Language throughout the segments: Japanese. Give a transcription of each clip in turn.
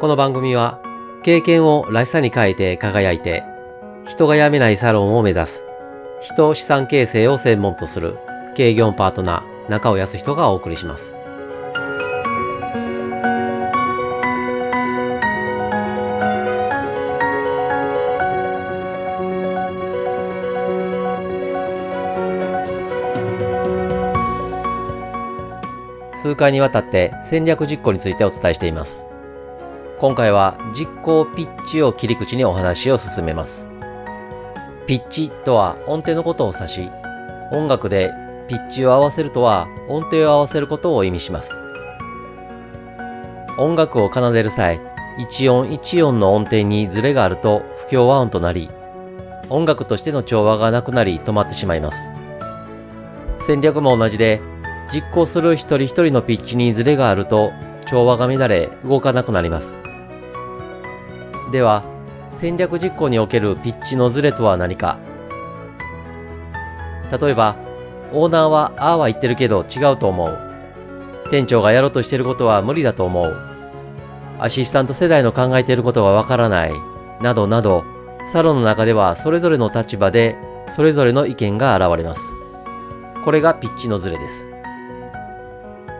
この番組は経験をらしさに変えて輝いて人が辞めないサロンを目指す人資産形成を専門とする経業パートナー中尾康人がお送りします。数回にわたって戦略実行についてお伝えしています。今回は実行ピッチを切り口にお話を進めます。ピッチとは音程のことを指し音楽でピッチを合わせるとは音程を合わせることを意味します。音楽を奏でる際一音一音の音程にズレがあると不協和音となり音楽としての調和がなくなり止まってしまいます。戦略も同じで実行する一人一人のピッチにズレがあると調和が乱れ動かなくなります。では戦略実行におけるピッチのズレとは何か？例えばオーナーはああは言ってるけど違うと思う。店長がやろうとしてることは無理だと思う。アシスタント世代の考えていることはわからない。などなどサロンの中ではそれぞれの立場でそれぞれの意見が現れます。これがピッチのズレです。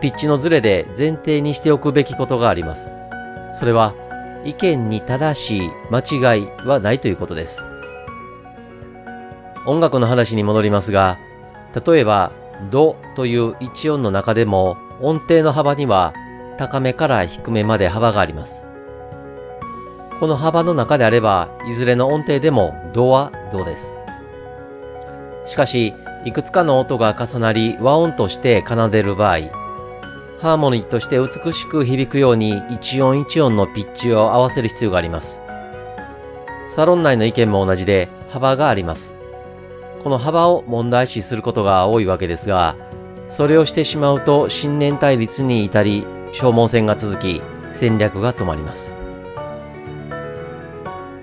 ピッチのズレで前提にしておくべきことがあります。それは意見に正しい間違いはないということです。音楽の話に戻りますが、例えばドという一音の中でも音程の幅には高めから低めまで幅があります。この幅の中であれば、いずれの音程でもドはドです。しかし、いくつかの音が重なり和音として奏でる場合、ハーモニーとして美しく響くように一音一音のピッチを合わせる必要があります。サロン内の意見も同じで幅があります。この幅を問題視することが多いわけですが、それをしてしまうと信念対立に至り消耗戦が続き戦略が止まります。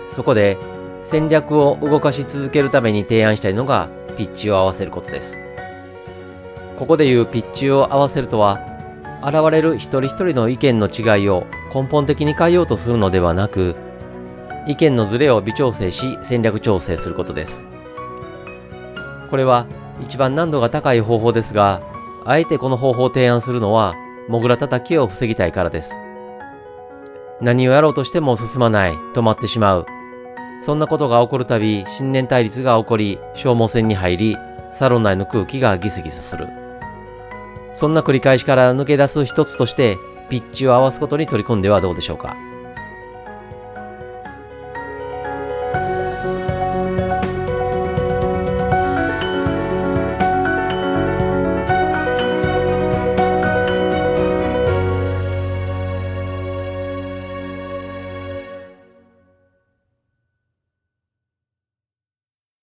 そこで戦略を動かし続けるために提案したいのがピッチを合わせることです。ここでいうピッチを合わせるとは現れる一人一人の意見の違いを根本的に変えようとするのではなく、意見のズレを微調整し戦略調整することです。これは一番難度が高い方法ですが、あえてこの方法を提案するのは、モグラ叩きを防ぎたいからです。何をやろうとしても進まない、止まってしまう。そんなことが起こるたび、信念対立が起こり、消耗戦に入り、サロン内の空気がギスギスする。そんな繰り返しから抜け出す一つとして、ピッチを合わすことに取り組んではどうでしょうか？